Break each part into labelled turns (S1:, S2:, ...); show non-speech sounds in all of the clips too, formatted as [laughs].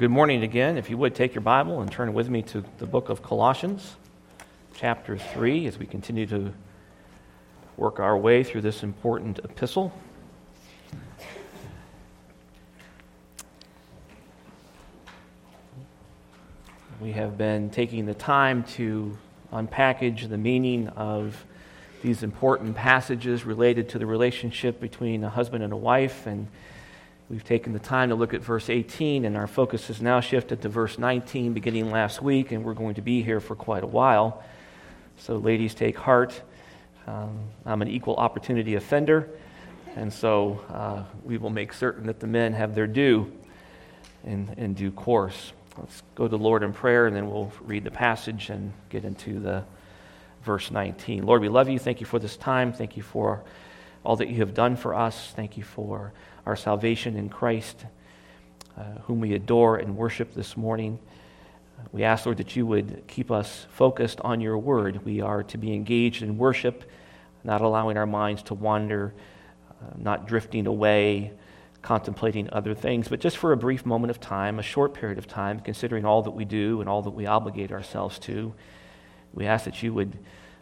S1: good morning again. If you would take your Bible and turn with me to the book of Colossians, chapter 3, as we continue to work our way through this important epistle. We have been taking the time to unpackage the meaning of these important passages related to the relationship between a husband and a wife and We've taken the time to look at verse 18, and our focus has now shifted to verse 19 beginning last week, and we're going to be here for quite a while. So, ladies, take heart. Um, I'm an equal opportunity offender, and so uh, we will make certain that the men have their due in, in due course. Let's go to the Lord in prayer, and then we'll read the passage and get into the verse 19. Lord, we love you. Thank you for this time. Thank you for all that you have done for us. Thank you for our salvation in Christ, uh, whom we adore and worship this morning. We ask, Lord, that you would keep us focused on your word. We are to be engaged in worship, not allowing our minds to wander, uh, not drifting away, contemplating other things, but just for a brief moment of time, a short period of time, considering all that we do and all that we obligate ourselves to. We ask that you would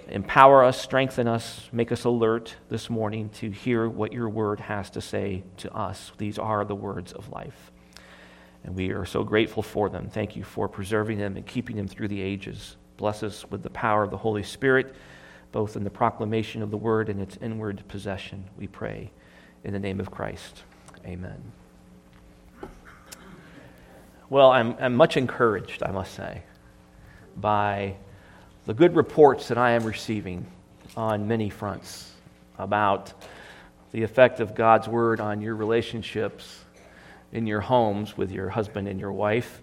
S1: empower us, strengthen us, make us alert this morning to hear what your word has to say to us. These are the words of life. And we are so grateful for them. Thank you for preserving them and keeping them through the ages. Bless us with the power of the Holy Spirit, both in the proclamation of the word and its inward possession, we pray. In the name of Christ. Amen. Well, I'm, I'm much encouraged, I must say, by the good reports that I am receiving on many fronts about the effect of God's word on your relationships in your homes with your husband and your wife.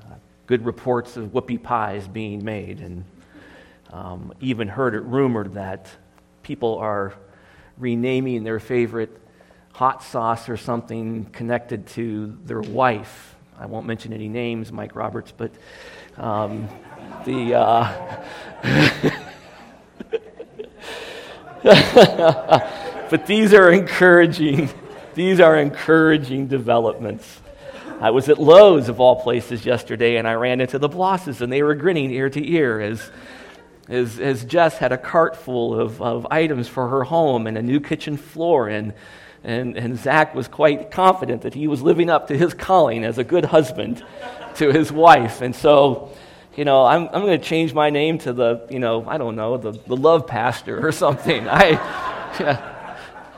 S1: Uh, good reports of whoopie pies being made, and um, even heard it rumored that people are renaming their favorite hot sauce or something connected to their wife. I won't mention any names, Mike Roberts, but um, the uh, [laughs] but these are encouraging these are encouraging developments i was at lowe's of all places yesterday and i ran into the blosses and they were grinning ear to ear as as, as jess had a cart full of, of items for her home and a new kitchen floor and and, and Zach was quite confident that he was living up to his calling as a good husband to his wife. And so you know, I'm, I'm going to change my name to the, you know, I don't know, the, the love pastor or [laughs] something. I,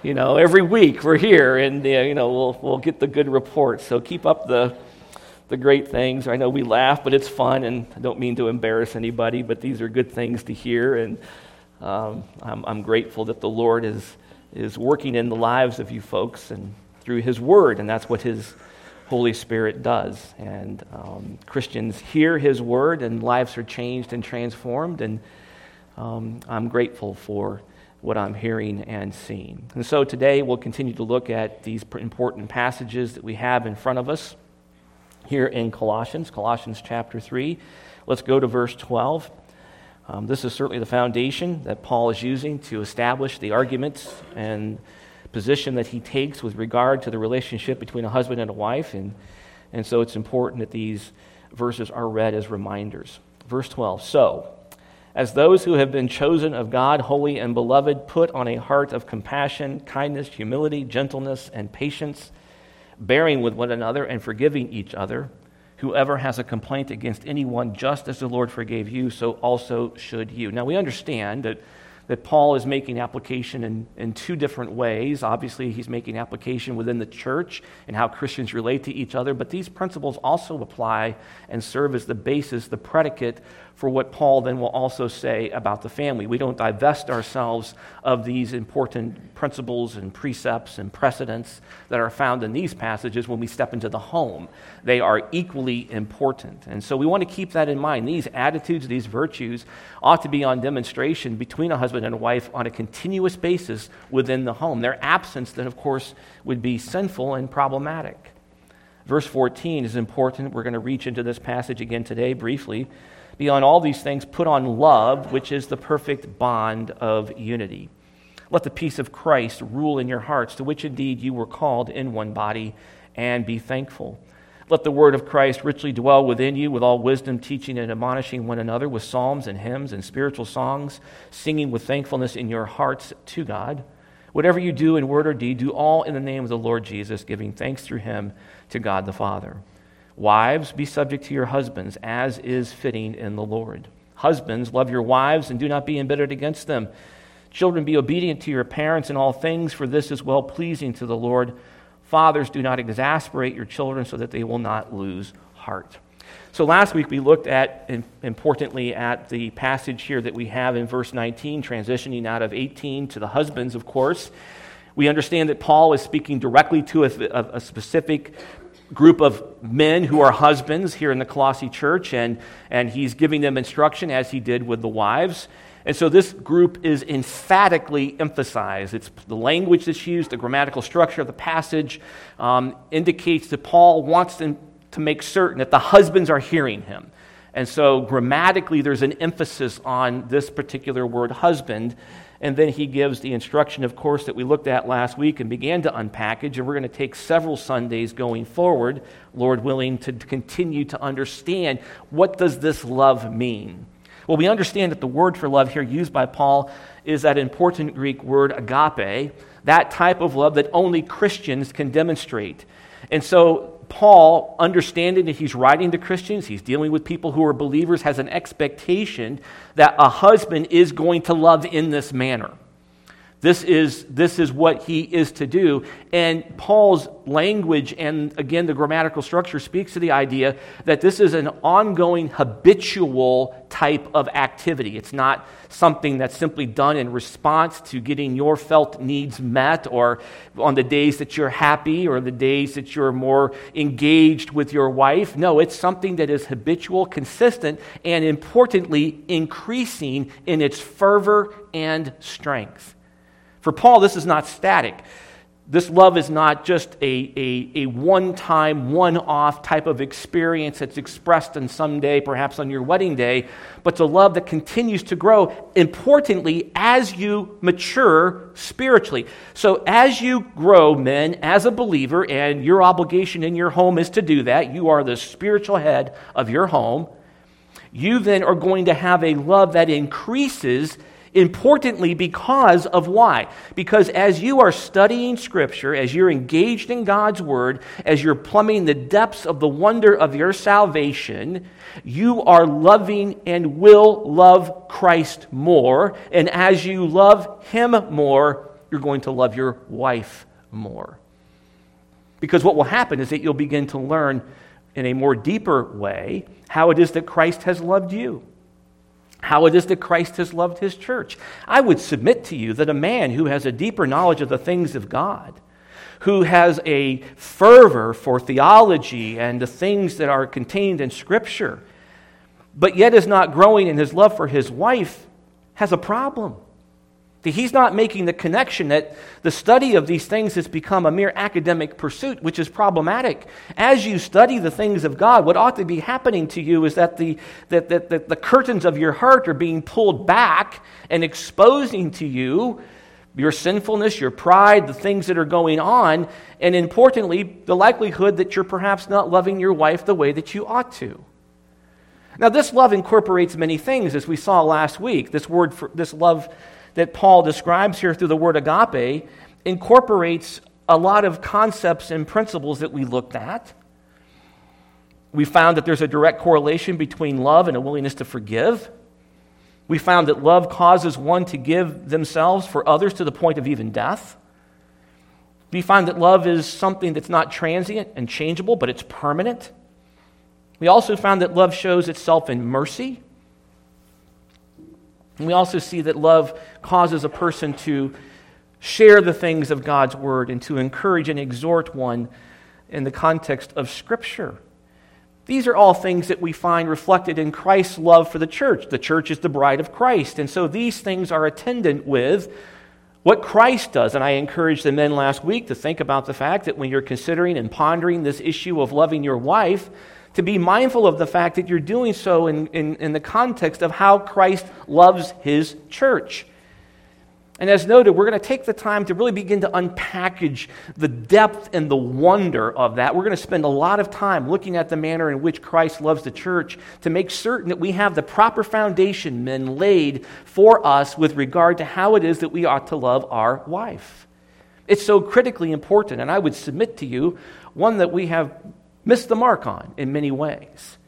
S1: you know, every week we're here and, you know, we'll, we'll get the good reports. So keep up the, the great things. I know we laugh, but it's fun, and I don't mean to embarrass anybody, but these are good things to hear. And um, I'm, I'm grateful that the Lord is, is working in the lives of you folks and through His Word, and that's what His Holy Spirit does. And um, Christians hear His word, and lives are changed and transformed. And um, I'm grateful for what I'm hearing and seeing. And so today we'll continue to look at these important passages that we have in front of us here in Colossians, Colossians chapter 3. Let's go to verse 12. Um, this is certainly the foundation that Paul is using to establish the arguments and position that he takes with regard to the relationship between a husband and a wife. And, and so it's important that these verses are read as reminders. Verse 12 So, as those who have been chosen of God, holy and beloved, put on a heart of compassion, kindness, humility, gentleness, and patience, bearing with one another and forgiving each other. Whoever has a complaint against anyone, just as the Lord forgave you, so also should you. Now, we understand that that Paul is making application in, in two different ways. Obviously, he's making application within the church and how Christians relate to each other, but these principles also apply and serve as the basis, the predicate for what Paul then will also say about the family. We don't divest ourselves of these important principles and precepts and precedents that are found in these passages when we step into the home. They are equally important. And so we want to keep that in mind. These attitudes, these virtues ought to be on demonstration between a husband and a wife on a continuous basis within the home. Their absence, then, of course, would be sinful and problematic. Verse 14 is important. We're going to reach into this passage again today briefly. Beyond all these things, put on love, which is the perfect bond of unity. Let the peace of Christ rule in your hearts, to which indeed you were called in one body, and be thankful. Let the word of Christ richly dwell within you with all wisdom, teaching and admonishing one another with psalms and hymns and spiritual songs, singing with thankfulness in your hearts to God. Whatever you do in word or deed, do all in the name of the Lord Jesus, giving thanks through him to God the Father. Wives, be subject to your husbands, as is fitting in the Lord. Husbands, love your wives and do not be embittered against them. Children, be obedient to your parents in all things, for this is well pleasing to the Lord. Fathers, do not exasperate your children so that they will not lose heart. So last week we looked at, importantly, at the passage here that we have in verse 19, transitioning out of 18 to the husbands, of course. We understand that Paul is speaking directly to a, a specific group of men who are husbands here in the Colossae church, and, and he's giving them instruction as he did with the wives. And so this group is emphatically emphasized. It's the language that's used, the grammatical structure of the passage um, indicates that Paul wants them to make certain that the husbands are hearing him. And so grammatically, there's an emphasis on this particular word husband. And then he gives the instruction, of course, that we looked at last week and began to unpackage. And we're going to take several Sundays going forward, Lord willing, to continue to understand what does this love mean? Well, we understand that the word for love here used by Paul is that important Greek word agape, that type of love that only Christians can demonstrate. And so, Paul, understanding that he's writing to Christians, he's dealing with people who are believers, has an expectation that a husband is going to love in this manner. This is, this is what he is to do. And Paul's language and, again, the grammatical structure speaks to the idea that this is an ongoing, habitual type of activity. It's not something that's simply done in response to getting your felt needs met or on the days that you're happy or the days that you're more engaged with your wife. No, it's something that is habitual, consistent, and importantly, increasing in its fervor and strength. For Paul, this is not static. This love is not just a, a, a one time, one off type of experience that's expressed on some day, perhaps on your wedding day, but it's a love that continues to grow, importantly, as you mature spiritually. So, as you grow, men, as a believer, and your obligation in your home is to do that, you are the spiritual head of your home, you then are going to have a love that increases Importantly, because of why? Because as you are studying Scripture, as you're engaged in God's Word, as you're plumbing the depths of the wonder of your salvation, you are loving and will love Christ more. And as you love Him more, you're going to love your wife more. Because what will happen is that you'll begin to learn in a more deeper way how it is that Christ has loved you how it is that Christ has loved his church. I would submit to you that a man who has a deeper knowledge of the things of God, who has a fervor for theology and the things that are contained in Scripture, but yet is not growing in his love for his wife, has a problem. He's not making the connection that the study of these things has become a mere academic pursuit, which is problematic. As you study the things of God, what ought to be happening to you is that the, that, that, that the curtains of your heart are being pulled back and exposing to you your sinfulness, your pride, the things that are going on, and importantly, the likelihood that you're perhaps not loving your wife the way that you ought to. Now, this love incorporates many things, as we saw last week. This word, for, this love that Paul describes here through the word agape incorporates a lot of concepts and principles that we looked at. We found that there's a direct correlation between love and a willingness to forgive. We found that love causes one to give themselves for others to the point of even death. We find that love is something that's not transient and changeable, but it's permanent. We also found that love shows itself in mercy and we also see that love causes a person to share the things of God's word and to encourage and exhort one in the context of Scripture. These are all things that we find reflected in Christ's love for the church. The church is the bride of Christ. And so these things are attendant with what Christ does. And I encouraged the men last week to think about the fact that when you're considering and pondering this issue of loving your wife, to be mindful of the fact that you're doing so in, in, in the context of how Christ loves his church. And as noted, we're going to take the time to really begin to unpackage the depth and the wonder of that. We're going to spend a lot of time looking at the manner in which Christ loves the church to make certain that we have the proper foundation men laid for us with regard to how it is that we ought to love our wife. It's so critically important, and I would submit to you one that we have missed the mark on in many ways.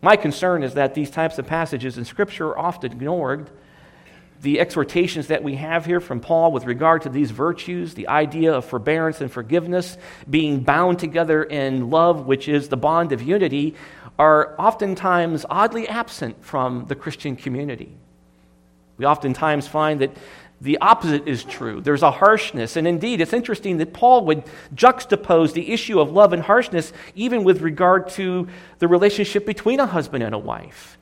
S1: My concern is that these types of passages in Scripture are often ignored the exhortations that we have here from Paul with regard to these virtues, the idea of forbearance and forgiveness, being bound together in love, which is the bond of unity, are oftentimes oddly absent from the Christian community. We oftentimes find that the opposite is true. There's a harshness. And indeed, it's interesting that Paul would juxtapose the issue of love and harshness even with regard to the relationship between a husband and a wife.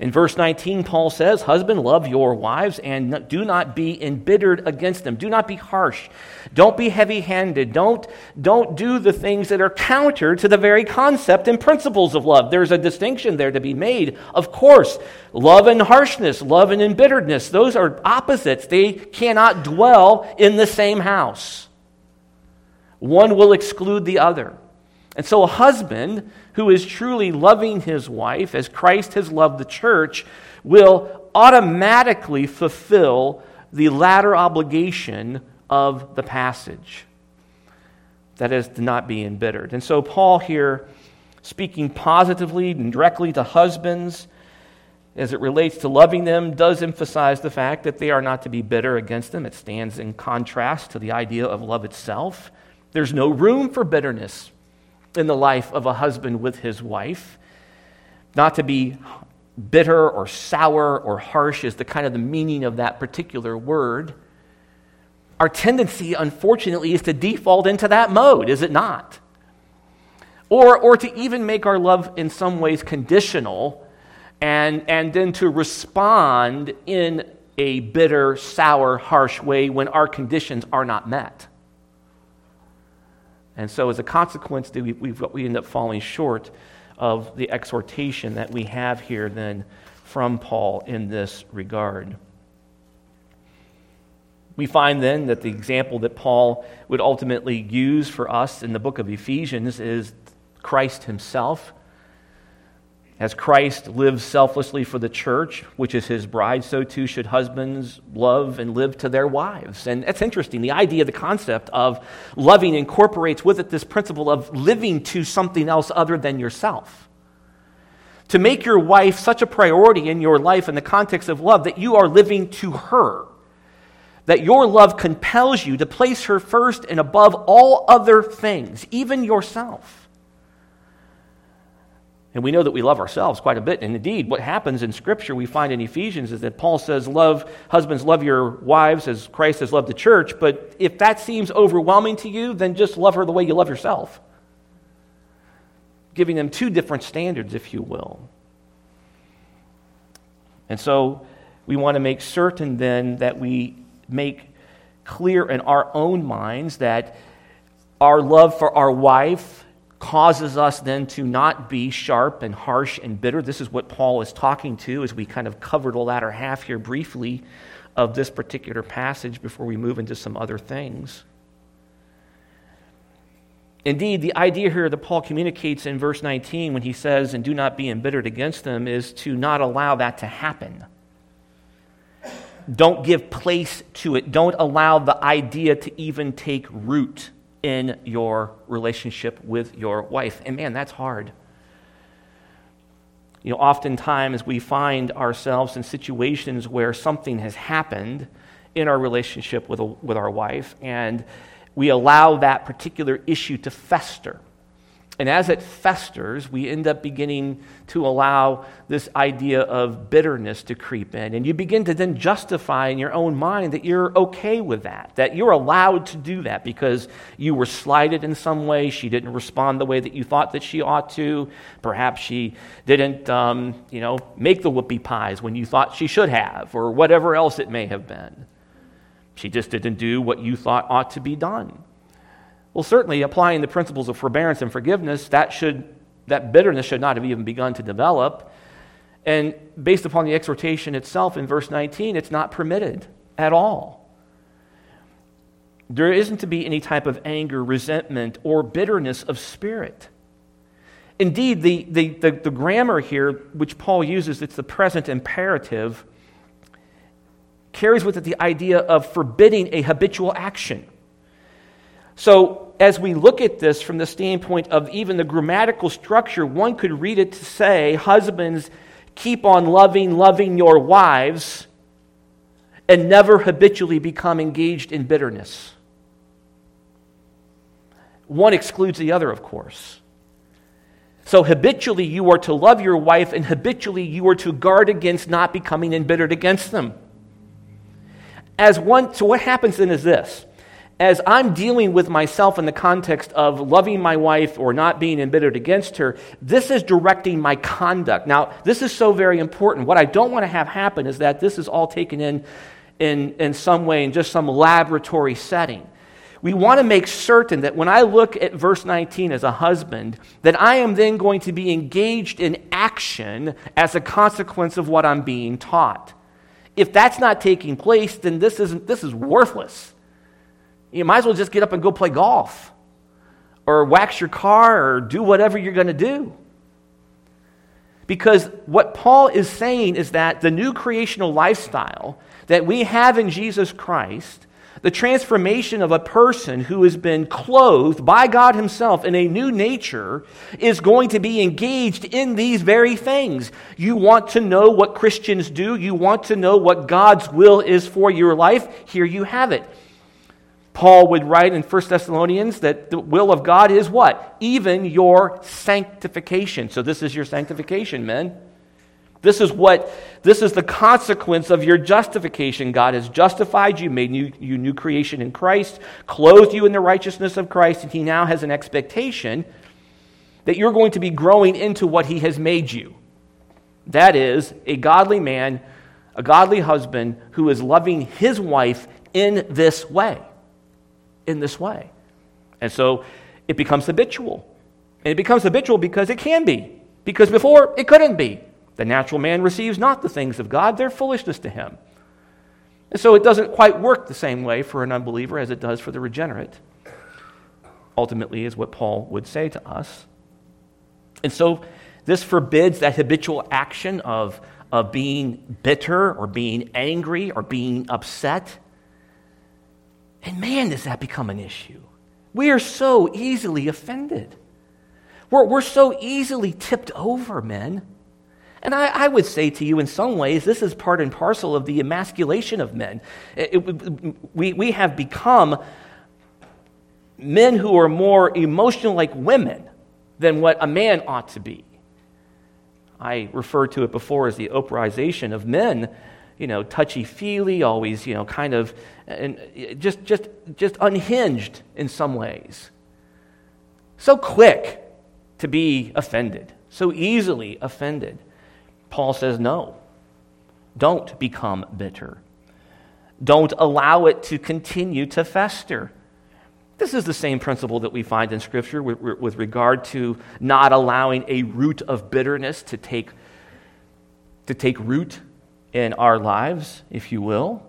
S1: In verse 19, Paul says, Husband, love your wives and do not be embittered against them. Do not be harsh. Don't be heavy handed. Don't, don't do the things that are counter to the very concept and principles of love. There's a distinction there to be made. Of course, love and harshness, love and embitteredness, those are opposites. They cannot dwell in the same house. One will exclude the other. And so, a husband who is truly loving his wife as Christ has loved the church will automatically fulfill the latter obligation of the passage. That is, to not be embittered. And so, Paul here, speaking positively and directly to husbands as it relates to loving them, does emphasize the fact that they are not to be bitter against them. It stands in contrast to the idea of love itself. There's no room for bitterness in the life of a husband with his wife. Not to be bitter or sour or harsh is the kind of the meaning of that particular word. Our tendency, unfortunately, is to default into that mode, is it not? Or, or to even make our love in some ways conditional and, and then to respond in a bitter, sour, harsh way when our conditions are not met. And so, as a consequence, we, we end up falling short of the exhortation that we have here then from Paul in this regard. We find then that the example that Paul would ultimately use for us in the book of Ephesians is Christ himself. As Christ lives selflessly for the church, which is his bride, so too should husbands love and live to their wives. And that's interesting. The idea, the concept of loving incorporates with it this principle of living to something else other than yourself. To make your wife such a priority in your life in the context of love that you are living to her. That your love compels you to place her first and above all other things, even yourself. And we know that we love ourselves quite a bit. And indeed, what happens in Scripture, we find in Ephesians, is that Paul says, Love, husbands, love your wives as Christ has loved the church. But if that seems overwhelming to you, then just love her the way you love yourself. Giving them two different standards, if you will. And so we want to make certain then that we make clear in our own minds that our love for our wife causes us then to not be sharp and harsh and bitter. This is what Paul is talking to as we kind of covered the latter half here briefly of this particular passage before we move into some other things. Indeed, the idea here that Paul communicates in verse 19 when he says, and do not be embittered against them, is to not allow that to happen. Don't give place to it. Don't allow the idea to even take root in your relationship with your wife. And man, that's hard. You know, oftentimes we find ourselves in situations where something has happened in our relationship with, a, with our wife, and we allow that particular issue to fester. And as it festers, we end up beginning to allow this idea of bitterness to creep in. And you begin to then justify in your own mind that you're okay with that, that you're allowed to do that because you were slighted in some way. She didn't respond the way that you thought that she ought to. Perhaps she didn't, um, you know, make the whoopie pies when you thought she should have, or whatever else it may have been. She just didn't do what you thought ought to be done. Well, certainly applying the principles of forbearance and forgiveness, that, should, that bitterness should not have even begun to develop. And based upon the exhortation itself in verse 19, it's not permitted at all. There isn't to be any type of anger, resentment, or bitterness of spirit. Indeed, the, the, the, the, grammar here, which Paul uses, it's the present imperative, carries with it the idea of forbidding a habitual action. So, as we look at this from the standpoint of even the grammatical structure, one could read it to say, Husbands, keep on loving, loving your wives, and never habitually become engaged in bitterness. One excludes the other, of course. So, habitually, you are to love your wife, and habitually, you are to guard against not becoming embittered against them. As one, so, what happens then is this as I'm dealing with myself in the context of loving my wife or not being embittered against her, this is directing my conduct. Now, this is so very important. What I don't want to have happen is that this is all taken in in, in some way in just some laboratory setting we want to make certain that when I look at verse 19 as a husband, that I am then going to be engaged in action as a consequence of what I'm being taught. If that's not taking place, then this, isn't, this is worthless. You might as well just get up and go play golf or wax your car or do whatever you're going to do. Because what Paul is saying is that the new creational lifestyle that we have in Jesus Christ the transformation of a person who has been clothed by God Himself in a new nature is going to be engaged in these very things. You want to know what Christians do, you want to know what God's will is for your life. Here you have it. Paul would write in 1 Thessalonians that the will of God is what? Even your sanctification. So, this is your sanctification, men. This is what this is the consequence of your justification. God has justified you, made you, you new creation in Christ, clothed you in the righteousness of Christ, and he now has an expectation that you're going to be growing into what he has made you. That is a godly man, a godly husband who is loving his wife in this way. In this way. And so it becomes habitual. And it becomes habitual because it can be. Because before it couldn't be. The natural man receives not the things of God, they're foolishness to him. And so it doesn't quite work the same way for an unbeliever as it does for the regenerate. Ultimately, is what Paul would say to us. And so this forbids that habitual action of, of being bitter or being angry or being upset. And man, does that become an issue. We are so easily offended. We're, we're so easily tipped over, men. And I, I, would say to you, in some ways, this is part and parcel of the emasculation of men. It, it, we, we have become men who are more emotional like women than what a man ought to be. I referred to it before as the Oprahization of men, you know, touchy feely, always, you know, kind of, and uh, just, just, just unhinged in some ways. So quick to be offended, so easily offended. Paul says, no. Don't become bitter. Don't allow it to continue to fester. This is the same principle that we find in Scripture with, with, regard to not allowing a root of bitterness to take, to take root in our lives, if you will.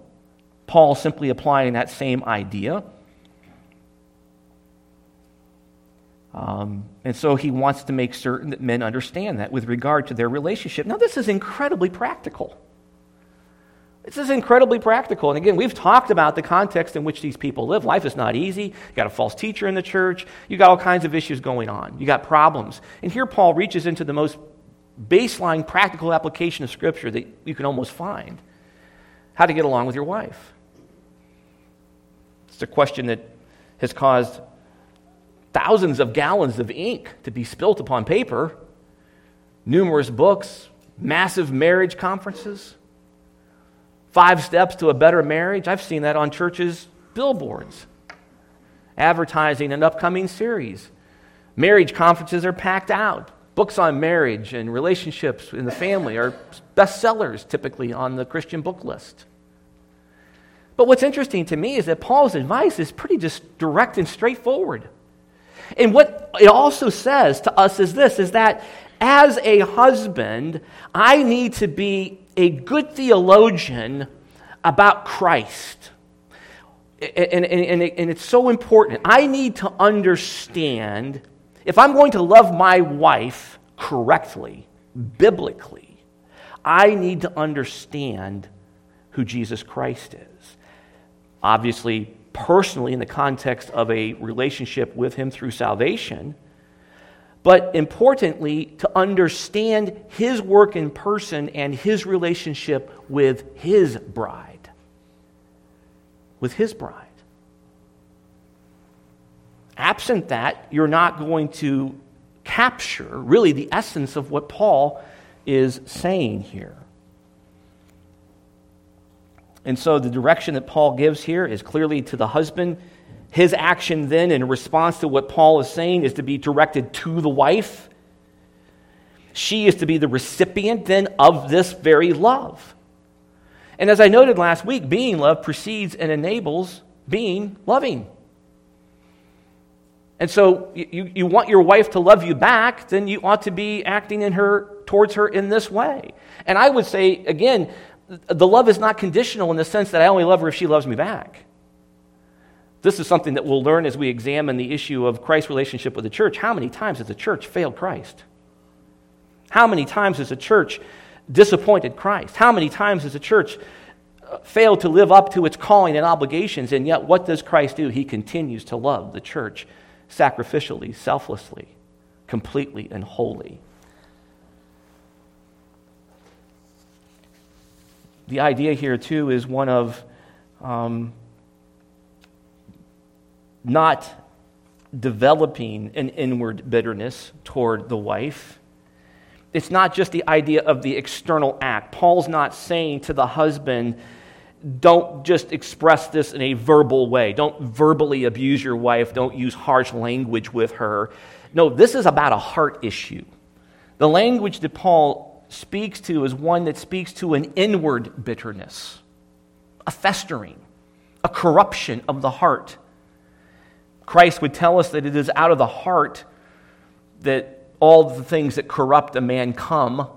S1: Paul simply applying that same idea. Um, and so he wants to make certain that men understand that with regard to their relationship. Now, this is incredibly practical. This is incredibly practical. And again, we've talked about the context in which these people live. Life is not easy. You got a false teacher in the church. You got all kinds of issues going on. You got problems. And here Paul reaches into the most baseline practical application of Scripture that you can almost find how to get along with your wife. It's a question that has caused thousands of gallons of ink to be spilt upon paper, numerous books, massive marriage conferences, five steps to a better marriage. I've seen that on churches' billboards, advertising an upcoming series. Marriage conferences are packed out. Books on marriage and relationships in the family are bestsellers typically on the Christian book list. But what's interesting to me is that Paul's advice is pretty just direct and straightforward. And what it also says to us is this is that as a husband, I need to be a good theologian about Christ. And, and, and, and it's so important. I need to understand if I'm going to love my wife correctly, biblically, I need to understand who Jesus Christ is. Obviously, personally, in the context of a relationship with Him through salvation, but importantly, to understand His work in person and His relationship with His bride. With His bride. Absent that, you're not going to capture really the essence of what Paul is saying here. And so the direction that Paul gives here is clearly to the husband. His action then, in response to what Paul is saying, is to be directed to the wife. She is to be the recipient then of this very love. And as I noted last week, being loved precedes and enables being loving. And so you, you want your wife to love you back, then you ought to be acting in her towards her in this way. And I would say, again, the love is not conditional in the sense that I only love her if she loves me back. This is something that we'll learn as we examine the issue of Christ's relationship with the church. How many times has the church failed Christ? How many times has the church disappointed Christ? How many times has the church uh, failed to live up to its calling and obligations? And yet, what does Christ do? He continues to love the church sacrificially, selflessly, completely, and wholly. The idea here, too, is one of um, not developing an inward bitterness toward the wife. It's not just the idea of the external act. Paul's not saying to the husband, don't just express this in a verbal way. Don't verbally abuse your wife. Don't use harsh language with her. No, this is about a heart issue. The language that Paul speaks to is one that speaks to an inward bitterness, a festering, a corruption of the heart. Christ would tell us that it is out of the heart that all the things that corrupt a man come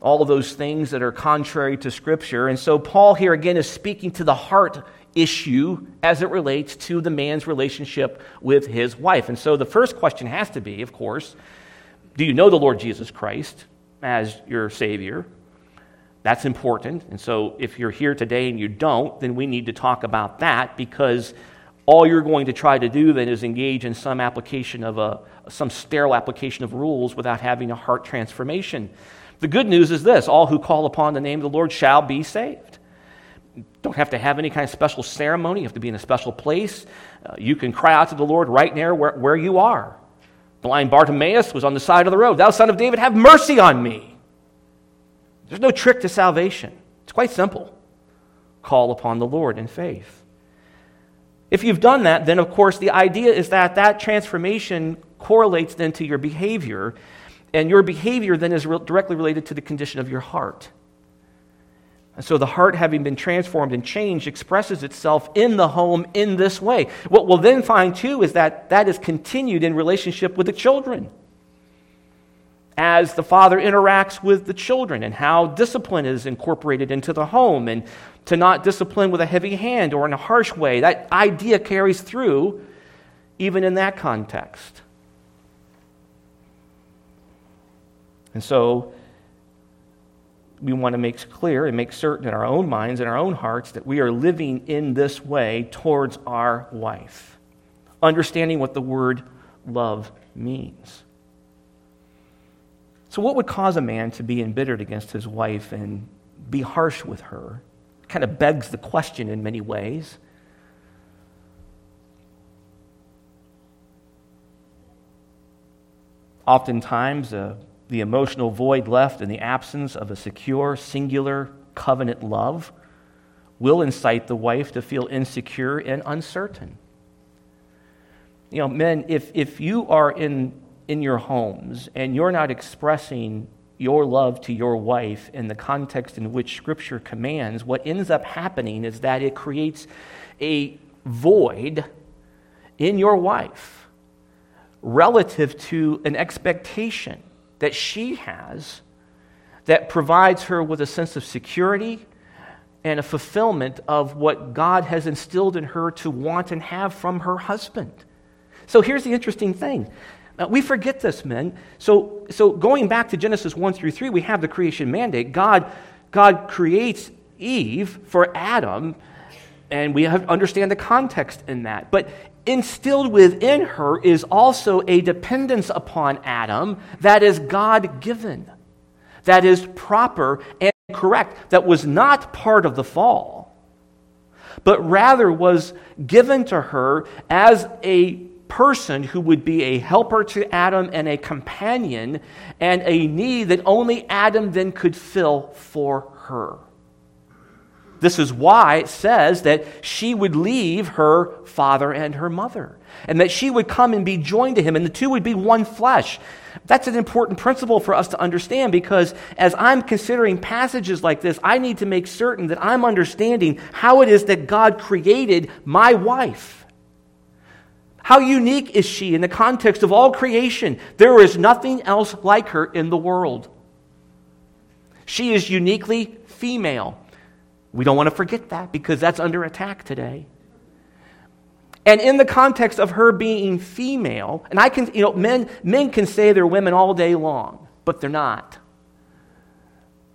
S1: all of those things that are contrary to Scripture. And so, Paul here again is speaking to the heart issue as it relates to the man's relationship with his wife. And so, the first question has to be, of course, do you know the Lord Jesus Christ as your Savior? That's important. And so, if you're here today and you don't, then we need to talk about that because all you're going to try to do then is engage in some application of a some sterile application of rules without having a heart transformation. The good news is this all who call upon the name of the Lord shall be saved. don't have to have any kind of special ceremony, you have to be in a special place. Uh, you can cry out to the Lord right there where, where you are. Blind Bartimaeus was on the side of the road. Thou, son of David, have mercy on me. There's no trick to salvation, it's quite simple. Call upon the Lord in faith. If you've done that, then of course the idea is that that transformation correlates then to your behavior and your behavior then is re- directly related to the condition of your heart. And so the heart, having been transformed and changed, expresses itself in the home in this way. What we'll then find too is that that is continued in relationship with the children. As the father interacts with the children and how discipline is incorporated into the home and to not discipline with a heavy hand or in a harsh way, that idea carries through even in that context. And so we want to make clear and make certain in our own minds and our own hearts that we are living in this way towards our wife, understanding what the word love means. So, what would cause a man to be embittered against his wife and be harsh with her? Kind of begs the question in many ways. Oftentimes, a the emotional void left in the absence of a secure, singular covenant love will incite the wife to feel insecure and uncertain. You know, men, if, if you are in, in your homes and you're not expressing your love to your wife in the context in which Scripture commands, what ends up happening is that it creates a void in your wife relative to an expectation that she has that provides her with a sense of security and a fulfillment of what God has instilled in her to want and have from her husband. So here's the interesting thing. Uh, we forget this, men. So, so going back to Genesis 1 through 3, we have the creation mandate. God, God creates Eve for Adam, and we have, understand the context in that. But instilled within her is also a dependence upon Adam that is God given, that is proper and correct, that was not part of the fall, but rather was given to her as a person who would be a helper to Adam and a companion, and a need that only Adam then could fill for her. This is why it says that she would leave her father and her mother, and that she would come and be joined to him, and the two would be one flesh. That's an important principle for us to understand because as I'm considering passages like this, I need to make certain that I'm understanding how it is that God created my wife. How unique is she in the context of all creation? There is nothing else like her in the world. She is uniquely female. We don't want to forget that because that's under attack today. And in the context of her being female, and I can, you know, men, men can say they're women all day long, but they're not.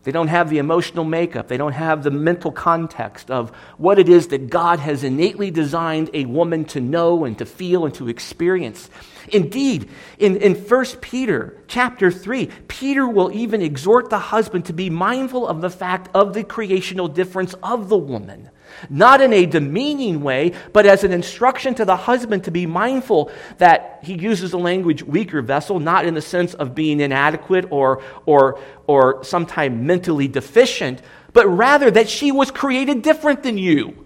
S1: They don't have the emotional makeup. They don't have the mental context of what it is that God has innately designed a woman to know and to feel and to experience. Indeed, in, in 1 Peter chapter 3, Peter will even exhort the husband to be mindful of the fact of the creational difference of the woman not in a demeaning way, but as an instruction to the husband to be mindful that he uses the language weaker vessel, not in the sense of being inadequate or, or, or sometimes mentally deficient, but rather that she was created different than you.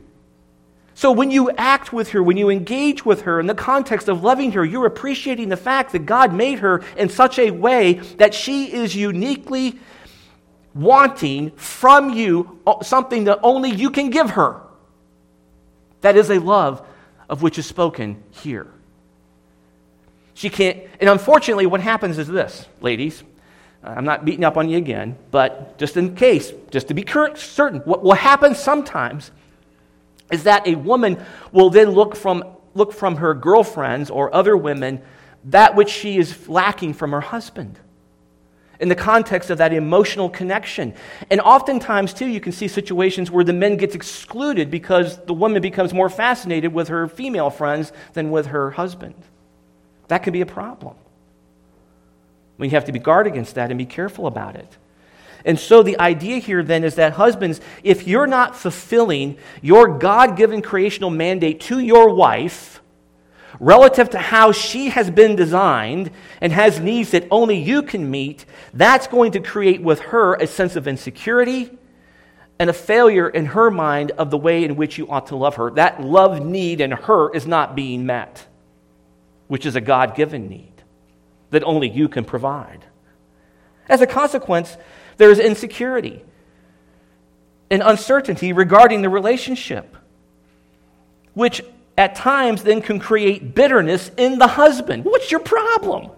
S1: So when you act with her, when you engage with her in the context of loving her, you're appreciating the fact that God made her in such a way that she is uniquely wanting from you uh, something that only you can give her. That is a love of which is spoken here. She can't, and unfortunately, what happens is this, ladies. Uh, I'm not beating up on you again, but just in case, just to be certain, what will happen sometimes is that a woman will then look from, look from her girlfriends or other women that which she is lacking from her husband in the context of that emotional connection. And oftentimes, too, you can see situations where the men gets excluded because the woman becomes more fascinated with her female friends than with her husband. That can be a problem. We have to be guard against that and be careful about it. And so the idea here then is that husbands, if you're not fulfilling your God given creational mandate to your wife, relative to how she has been designed and has needs that only you can meet, that's going to create with her a sense of insecurity and a failure in her mind of the way in which you ought to love her. That love need in her is not being met, which is a God given need that only you can provide. As a consequence, there is insecurity and uncertainty regarding the relationship, which at times then can create bitterness in the husband. What's your problem?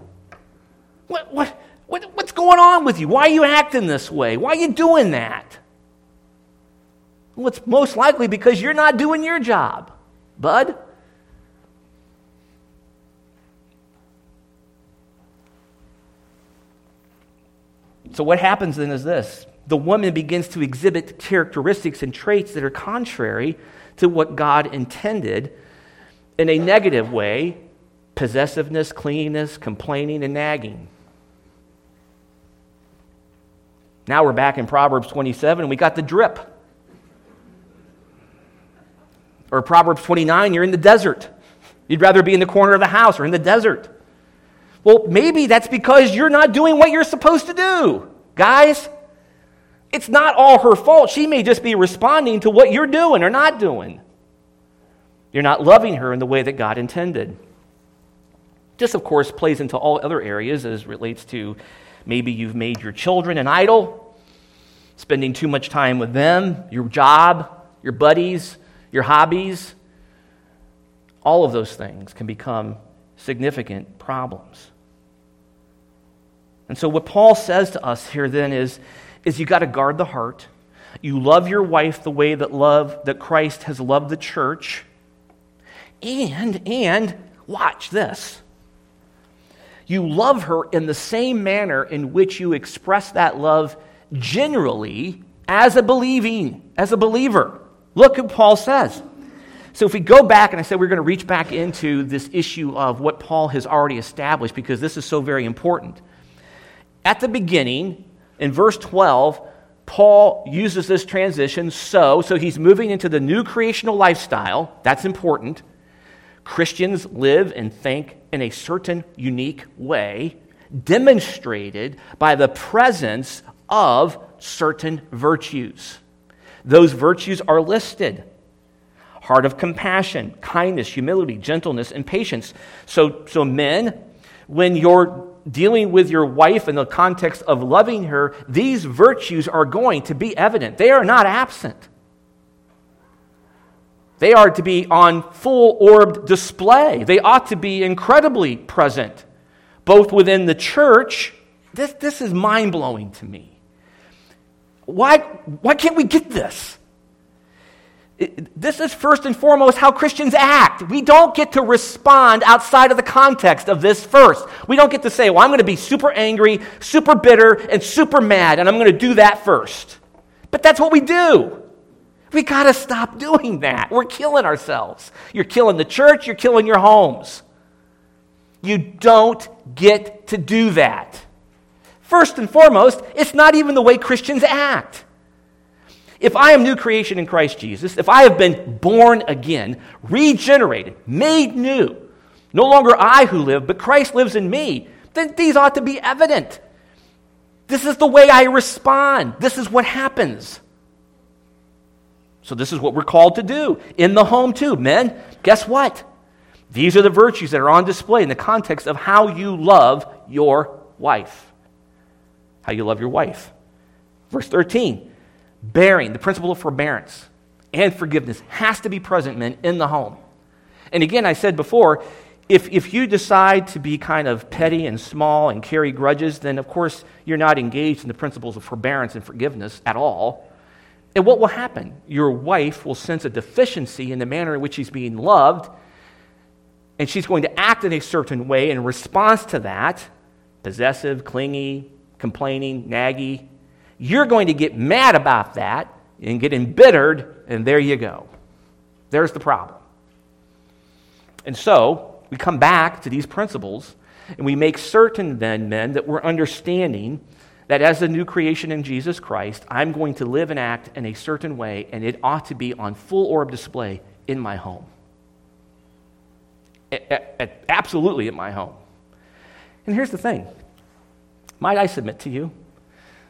S1: What, what, what, what's going on with you? Why are you acting this way? Why are you doing that? Well, it's most likely because you're not doing your job, bud. So, what happens then is this the woman begins to exhibit characteristics and traits that are contrary to what God intended in a negative way possessiveness, clinginess, complaining, and nagging. Now we're back in Proverbs 27 and we got the drip. Or Proverbs 29, you're in the desert. You'd rather be in the corner of the house or in the desert. Well, maybe that's because you're not doing what you're supposed to do. Guys, it's not all her fault. She may just be responding to what you're doing or not doing. You're not loving her in the way that God intended. This, of course, plays into all other areas as relates to maybe you've made your children an idol, spending too much time with them, your job, your buddies, your hobbies. All of those things can become significant problems. And so, what Paul says to us here then is, is you got to guard the heart You love your wife the way that love that Christ has loved the church. And and watch this. You love her in the same manner in which you express that love generally as a believing, as a believer. Look what Paul says. So if we go back, and I said we're going to reach back into this issue of what Paul has already established because this is so very important. At the beginning, in verse 12, Paul uses this transition so, so he's moving into the new creational lifestyle. That's important. Christians live and think in a certain unique way, demonstrated by the presence of certain virtues. Those virtues are listed heart of compassion, kindness, humility, gentleness, and patience. So, so men, when you're dealing with your wife in the context of loving her, these virtues are going to be evident. They are not absent. They are to be on full orbed display. They ought to be incredibly present, both within the church. This, this is mind blowing to me. Why, why can't we get this? this is first and foremost how Christians act. We don't get to respond outside of the context of this first. We don't get to say, well, I'm going to be super angry, super bitter, and super mad, and I'm going to do that first. But that's what we do. We got to stop doing that. We're killing ourselves. You're killing the church, you're killing your homes. You don't get to do that. First and foremost, it's not even the way Christians act. If I am new creation in Christ Jesus, if I have been born again, regenerated, made new, no longer I who live, but Christ lives in me, then these ought to be evident. This is the way I respond. This is what happens. So, this is what we're called to do in the home, too. Men, guess what? These are the virtues that are on display in the context of how you love your wife. How you love your wife. Verse 13 bearing, the principle of forbearance and forgiveness has to be present, men, in the home. And again, I said before, if, if you decide to be kind of petty and small and carry grudges, then of course you're not engaged in the principles of forbearance and forgiveness at all. And what will happen? Your wife will sense a deficiency in the manner in which she's being loved, and she's going to act in a certain way in response to that possessive, clingy, complaining, naggy, you're going to get mad about that and get embittered, and there you go. There's the problem. And so, we come back to these principles, and we make certain then, men, that we're understanding that as a new creation in Jesus Christ, I'm going to live and act in a certain way, and it ought to be on full orb display in my home. absolutely in my home. And here's the thing might I submit to you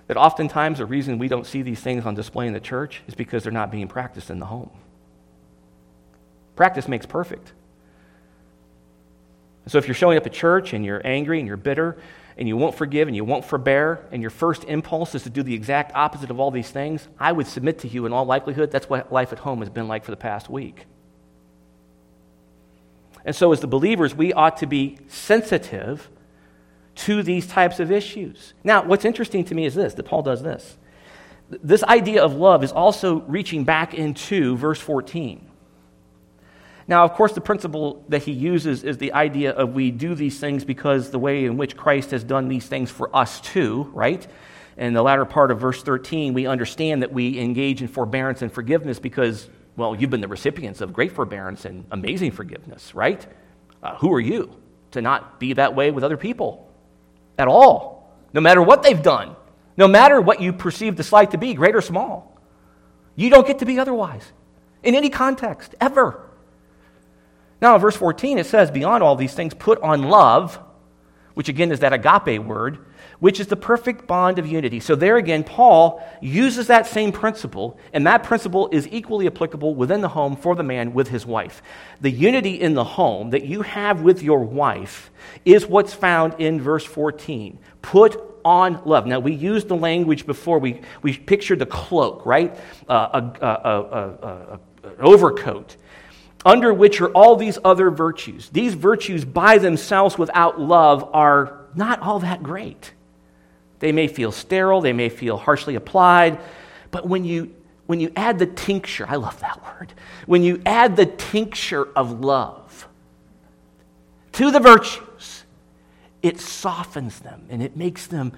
S1: that oftentimes the reason we don't see these things on display in the church is because they're not being practiced in the home. Practice makes perfect. So if you're showing up at church and you're angry and you're bitter and you won't forgive and you won't forbear and your first impulse is to do the exact opposite of all these things, I would submit to you in all likelihood that's what life at home has been like for the past week. And so, as the believers, we ought to be sensitive to these types of issues. Now, what's interesting to me is this that Paul does this. This idea of love is also reaching back into verse 14. Now, of course, the principle that he uses is the idea of we do these things because the way in which Christ has done these things for us too, right? In the latter part of verse 13, we understand that we engage in forbearance and forgiveness because, well, you've been the recipients of great forbearance and amazing forgiveness, right? Uh, who are you to not be that way with other people? at all, no matter what they've done, no matter what you perceive the slight to be, great or small. You don't get to be otherwise in any context, ever. Now, in verse 14, it says, Beyond all these things, put on love, which again is that agape word, which is the perfect bond of unity. So, there again, Paul uses that same principle, and that principle is equally applicable within the home for the man with his wife. The unity in the home that you have with your wife is what's found in verse 14. Put on love. Now, we used the language before, we, we pictured the cloak, right? Uh, a, a, a, an overcoat under which are all these other virtues. These virtues by themselves without love are not all that great. They may feel sterile, they may feel harshly applied, But when you when you add the tincture, I love that word. When you add the tincture of love to the virtues, it softens them and it makes them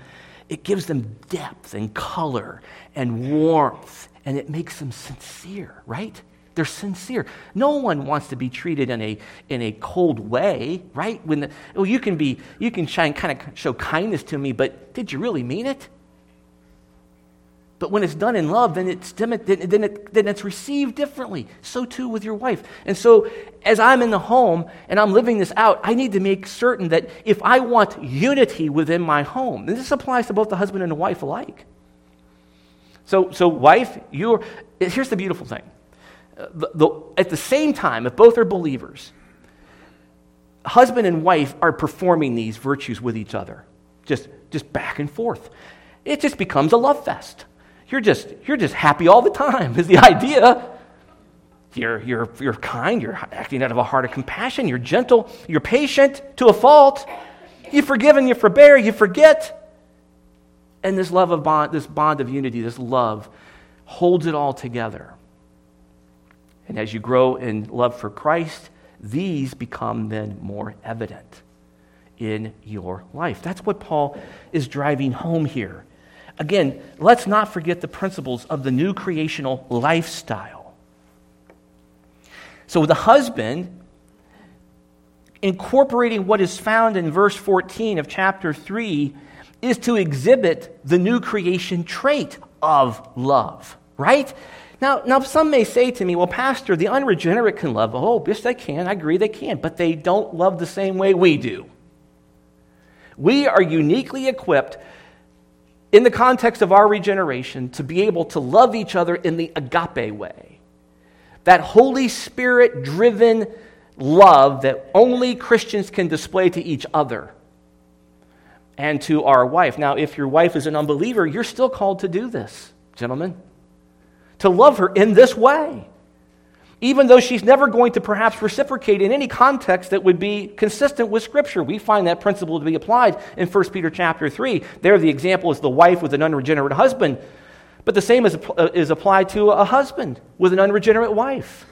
S1: it gives them depth and color and warmth and it makes them sincere, right? They're sincere. No one wants to be treated in a, in a cold way, right? When the, well, you can be, you can kind of show kindness to me, but did you really mean it? But when it's done in love, then it's, then, it, then it's received differently. So too with your wife. And so, as I'm in the home and I'm living this out, I need to make certain that if I want unity within my home, and this applies to both the husband and the wife alike. So, so wife, you're, here's the beautiful thing the, the, at the same time, if both are believers, husband and wife are performing these virtues with each other, just, just back and forth. It just becomes a love fest. You're just, you're just happy all the time, [laughs] is the idea. You're, you're, you're kind, you're acting out of a heart of compassion, you're gentle, you're patient to a fault. You forgive and you forbear, you forget. And this love of bond, this bond of unity, this love holds it all together. And as you grow in love for Christ, these become then more evident in your life. That's what Paul is driving home here. Again, let's not forget the principles of the new creational lifestyle. So, the husband, incorporating what is found in verse 14 of chapter 3, is to exhibit the new creation trait of love, right? Now, now, some may say to me, well, Pastor, the unregenerate can love. Oh, yes, they can. I agree they can. But they don't love the same way we do. We are uniquely equipped in the context of our regeneration to be able to love each other in the agape way. That Holy Spirit driven love that only Christians can display to each other and to our wife. Now, if your wife is an unbeliever, you're still called to do this, gentlemen to love her in this way. Even though she's never going to perhaps reciprocate in any context that would be consistent with Scripture. We find that principle to be applied in 1 Peter chapter 3. There, the example is the wife with an unregenerate husband. But the same is, uh, is applied to a husband with an unregenerate wife.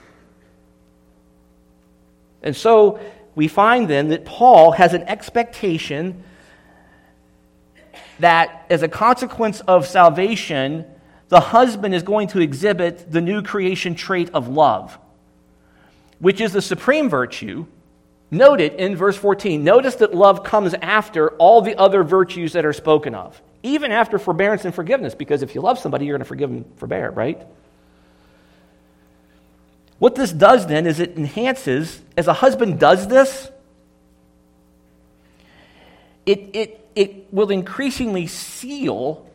S1: And so we find then that Paul has an expectation that as a consequence of salvation, the husband is going to exhibit the new creation trait of love, which is the supreme virtue Note it in verse 14. Notice that love comes after all the other virtues that are spoken of, even after forbearance and forgiveness, because if you love somebody, you're going to forgive and forbear, right? What this does then is it enhances, as a husband does this, it, it, it will increasingly seal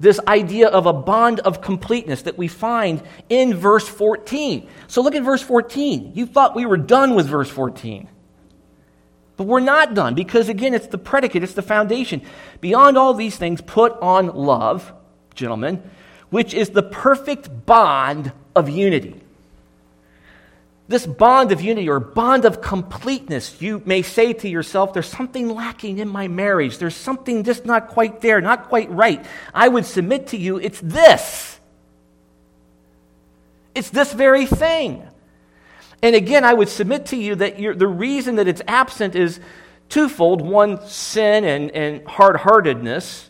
S1: this idea of a bond of completeness that we find in verse 14. So look at verse 14. You thought we were done with verse 14. But we're not done because, again, it's the predicate, it's the foundation. Beyond all these things, put on love, gentlemen, which is the perfect bond of unity this bond of unity or bond of completeness, you may say to yourself, there's something lacking in my marriage. There's something just not quite there, not quite right. I would submit to you, it's this. It's this very thing. And again, I would submit to you that the reason that it's absent is twofold one, sin and, and hard heartedness.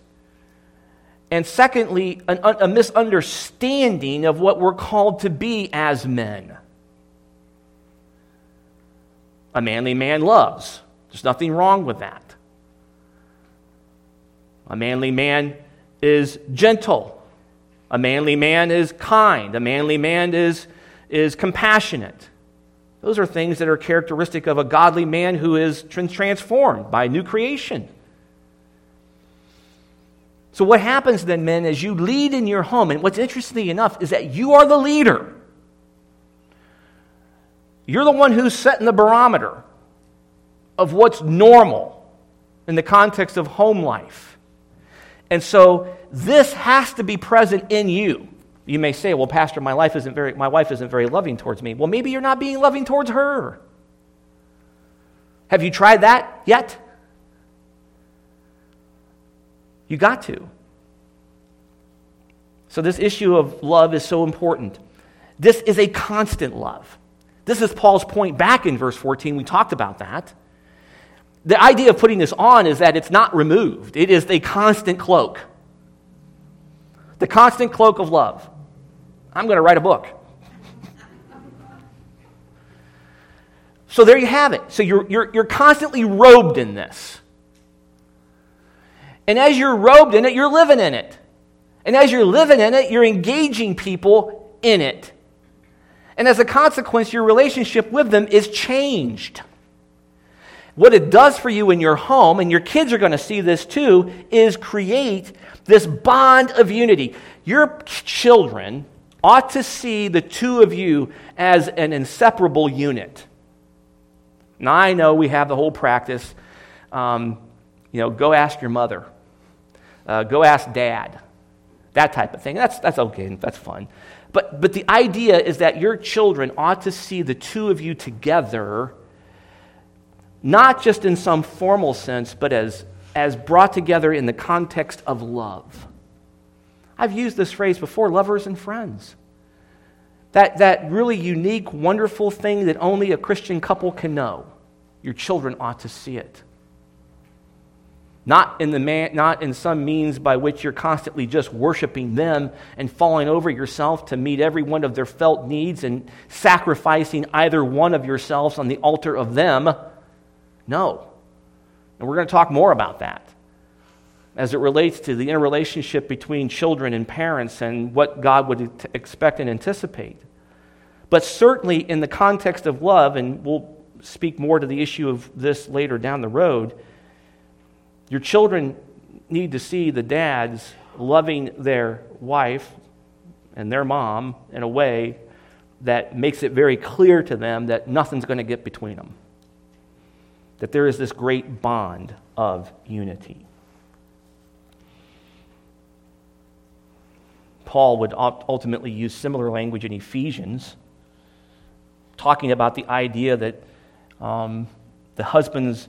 S1: And secondly, an, a misunderstanding of what we're called to be as men. A manly man loves. There's nothing wrong with that. A manly man is gentle. A manly man is kind. A manly man is, is compassionate. Those are things that are characteristic of a godly man who is transformed by new creation. So, what happens then, men, as you lead in your home, and what's interesting enough is that you are the leader. You're the one who's setting the barometer of what's normal in the context of home life. And so this has to be present in you. You may say, well, Pastor, my, life isn't very, my wife isn't very loving towards me. Well, maybe you're not being loving towards her. Have you tried that yet? You got to. So, this issue of love is so important. This is a constant love. This is Paul's point back in verse 14. We talked about that. The idea of putting this on is that it's not removed, it is a constant cloak. The constant cloak of love. I'm going to write a book. [laughs] So there you have it. So you're, you're, you're constantly robed in this. And as you're robed in it, you're living in it. And as you're living in it, you're engaging people in it. And as a consequence, your relationship with them is changed. What it does for you in your home, and your kids are going to see this too, is create this bond of unity. Your children ought to see the two of you as an inseparable unit. Now, I know we have the whole practice. Um, you know, go ask your mother, uh, go ask dad, that type of thing. That's, that's okay, that's fun. But, but the idea is that your children ought to see the two of you together, not just in some formal sense, but as, as brought together in the context of love. I've used this phrase before lovers and friends. That, that really unique, wonderful thing that only a Christian couple can know. Your children ought to see it. Not in, the man, not in some means by which you're constantly just worshiping them and falling over yourself to meet every one of their felt needs and sacrificing either one of yourselves on the altar of them. No. And we're going to talk more about that as it relates to the interrelationship between children and parents and what God would expect and anticipate. But certainly in the context of love, and we'll speak more to the issue of this later down the road, your children need to see the dads loving their wife and their mom in a way that makes it very clear to them that nothing's going to get between them. That there is this great bond of unity. Paul would ultimately use similar language in Ephesians, talking about the idea that um, the husbands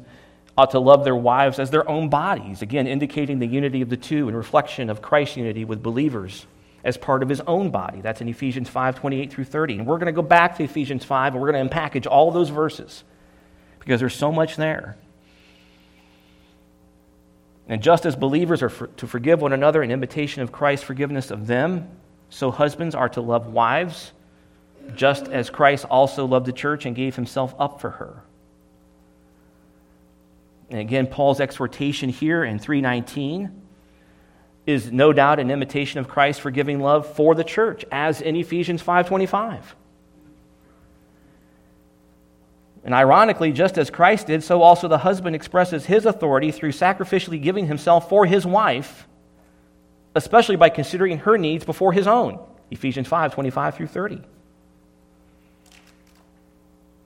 S1: ought to love their wives as their own bodies, again, indicating the unity of the two and reflection of Christ's unity with believers as part of his own body. That's in Ephesians 5 28 through 30. And we're going to go back to Ephesians 5 and we're going to unpackage all those verses because there's so much there. And just as believers are for, to forgive one another in imitation of Christ's forgiveness of them, so husbands are to love wives, just as Christ also loved the church and gave himself up for her. And again, Paul's exhortation here in 319 is no doubt an imitation of Christ's forgiving love for the church, as in Ephesians 5:25. And ironically, just as Christ did, so also the husband expresses his authority through sacrificially giving himself for his wife, especially by considering her needs before his own. Ephesians 5 25 through 30.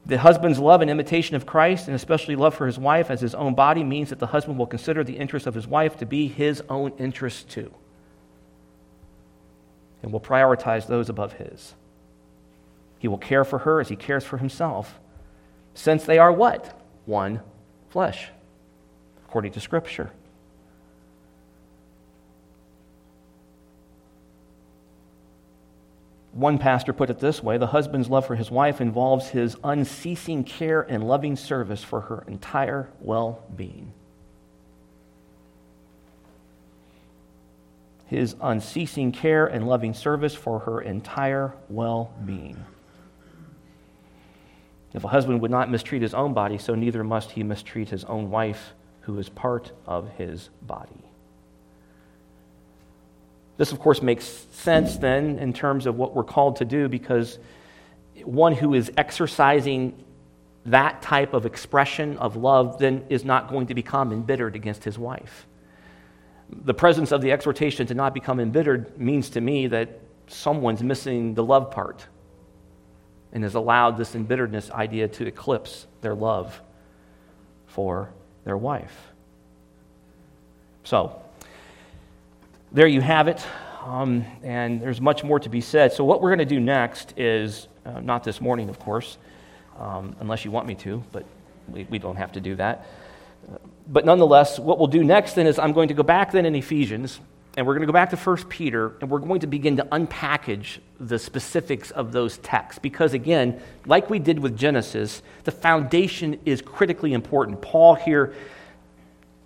S1: The husband's love and imitation of Christ, and especially love for his wife as his own body, means that the husband will consider the interests of his wife to be his own interests too, and will prioritize those above his. He will care for her as he cares for himself since they are what? One flesh, according to Scripture. One pastor put it this way the husband's love for his wife involves his unceasing care and loving service for her entire well being. His unceasing care and loving service for her entire well being. If a husband would not mistreat his own body, so neither must he mistreat his own wife, who is part of his body. This, of course, makes sense then in terms of what we're called to do because one who is exercising that type of expression of love then is not going to become embittered against his wife. The presence of the exhortation to not become embittered means to me that someone's missing the love part and has allowed this embitteredness idea to eclipse their love for their wife. So, there you have it. Um, and there's much more to be said. So, what we're going to do next is uh, not this morning, of course, um, unless you want me to, but we, we don't have to do that. Uh, but nonetheless, what we'll do next then is I'm going to go back then in Ephesians and we're going to go back to 1 Peter, and we're going to begin to unpackage the specifics of those texts. Because, again, like we did with Genesis, the foundation is critically important. Paul here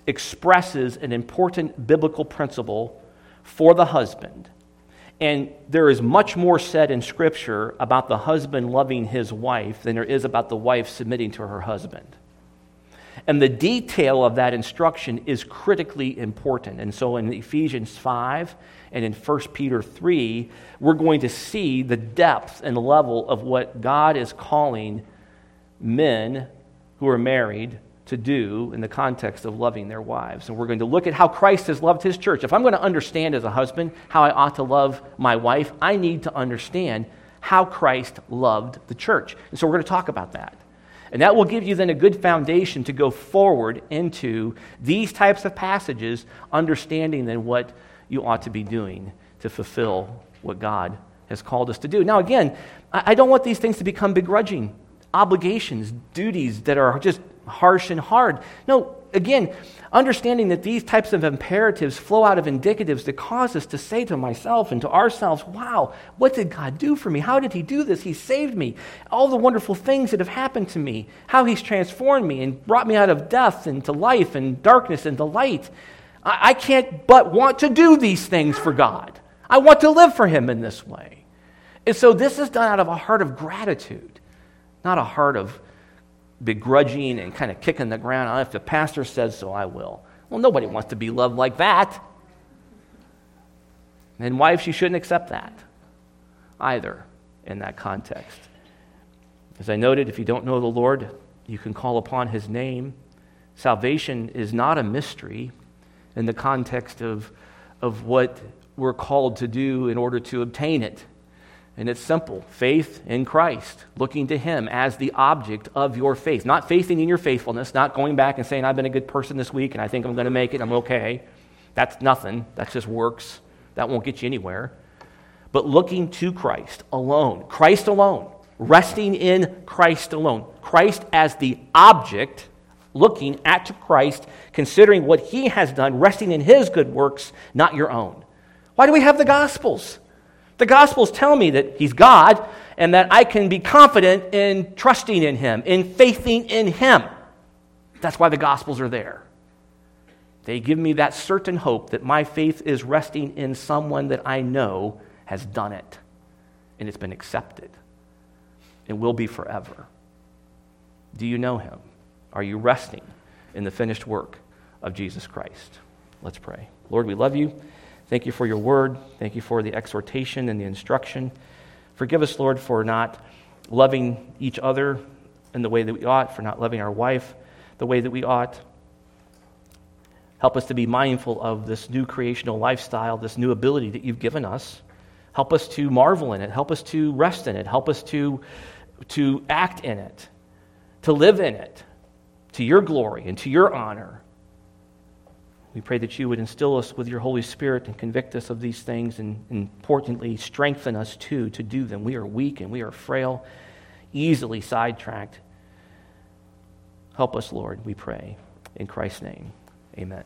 S1: expresses an important biblical principle for the husband. And there is much more said in Scripture about the husband loving his wife than there is about the wife submitting to her husband. And the detail of that instruction is critically important. And so in Ephesians 5 and in 1 Peter 3, we're going to see the depth and level of what God is calling men who are married to do in the context of loving their wives. And we're going to look at how Christ has loved his church. If I'm going to understand as a husband how I ought to love my wife, I need to understand how Christ loved the church. And so we're going to talk about that. And that will give you then a good foundation to go forward into these types of passages, understanding then what you ought to be doing to fulfill what God has called us to do. Now, again, I don't want these things to become begrudging obligations, duties that are just harsh and hard. No, again, understanding that these types of imperatives flow out of indicatives that cause us to say to myself and to ourselves, wow, what did God do for me? How did He do this? He saved me. All the wonderful things that have happened to me, how He's transformed me and brought me out of death into life and darkness into light. I, I can't but want to do these things for God. I want to live for Him in this way. And so this is done out of a heart of gratitude, not a heart of begrudging and kind of kicking the ground. If the pastor says so, I will. Well, nobody wants to be loved like that. And wives, you shouldn't accept that either in that context. As I noted, if you don't know the Lord, you can call upon his name. Salvation is not a mystery in the context of, of what we're called to do in order to obtain it. And it's simple faith in Christ, looking to Him as the object of your faith. Not faithing in your faithfulness, not going back and saying, I've been a good person this week and I think I'm going to make it, I'm okay. That's nothing. That's just works. That won't get you anywhere. But looking to Christ alone, Christ alone, resting in Christ alone, Christ as the object, looking at Christ, considering what He has done, resting in His good works, not your own. Why do we have the Gospels? The Gospels tell me that He's God and that I can be confident in trusting in Him, in faithing in Him. That's why the Gospels are there. They give me that certain hope that my faith is resting in someone that I know has done it and it's been accepted and will be forever. Do you know Him? Are you resting in the finished work of Jesus Christ? Let's pray. Lord, we love you. Thank you for your word. Thank you for the exhortation and the instruction. Forgive us, Lord, for not loving each other in the way that we ought, for not loving our wife the way that we ought. Help us to be mindful of this new creational lifestyle, this new ability that you've given us. Help us to marvel in it. Help us to rest in it. Help us to, to act in it, to live in it, to your glory and to your honor. We pray that you would instill us with your Holy Spirit and convict us of these things and, importantly, strengthen us too to do them. We are weak and we are frail, easily sidetracked. Help us, Lord, we pray. In Christ's name, amen.